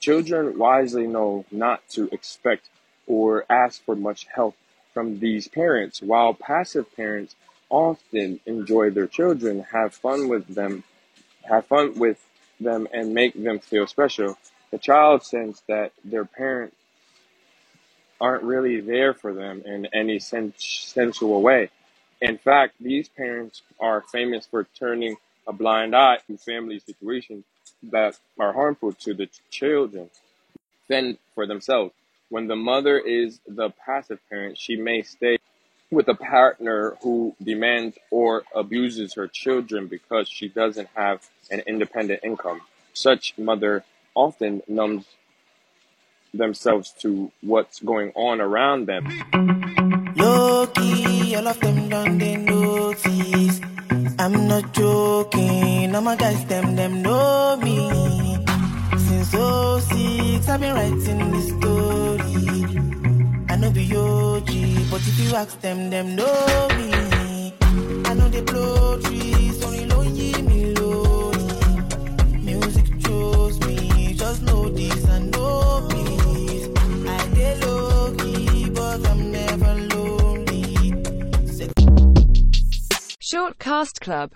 Children wisely know not to expect or ask for much help from these parents, while passive parents often enjoy their children, have fun with them, have fun with them, and make them feel special. The child sense that their parents aren't really there for them in any sensual way. In fact, these parents are famous for turning a blind eye to family situations that are harmful to the children than for themselves. When the mother is the passive parent, she may stay with a partner who demands or abuses her children because she doesn't have an independent income. Such mother often numbs themselves to what's going on around them. Low key, all of them done they notice. I'm not joking, all my guys them them know me. Since 06, I've been writing this story. I know be OG, but if you ask them, them know me. I know they blow trees, only low me low. Music chose me, just know this and know me. I dey low key, but I'm never lonely. Short Cast Club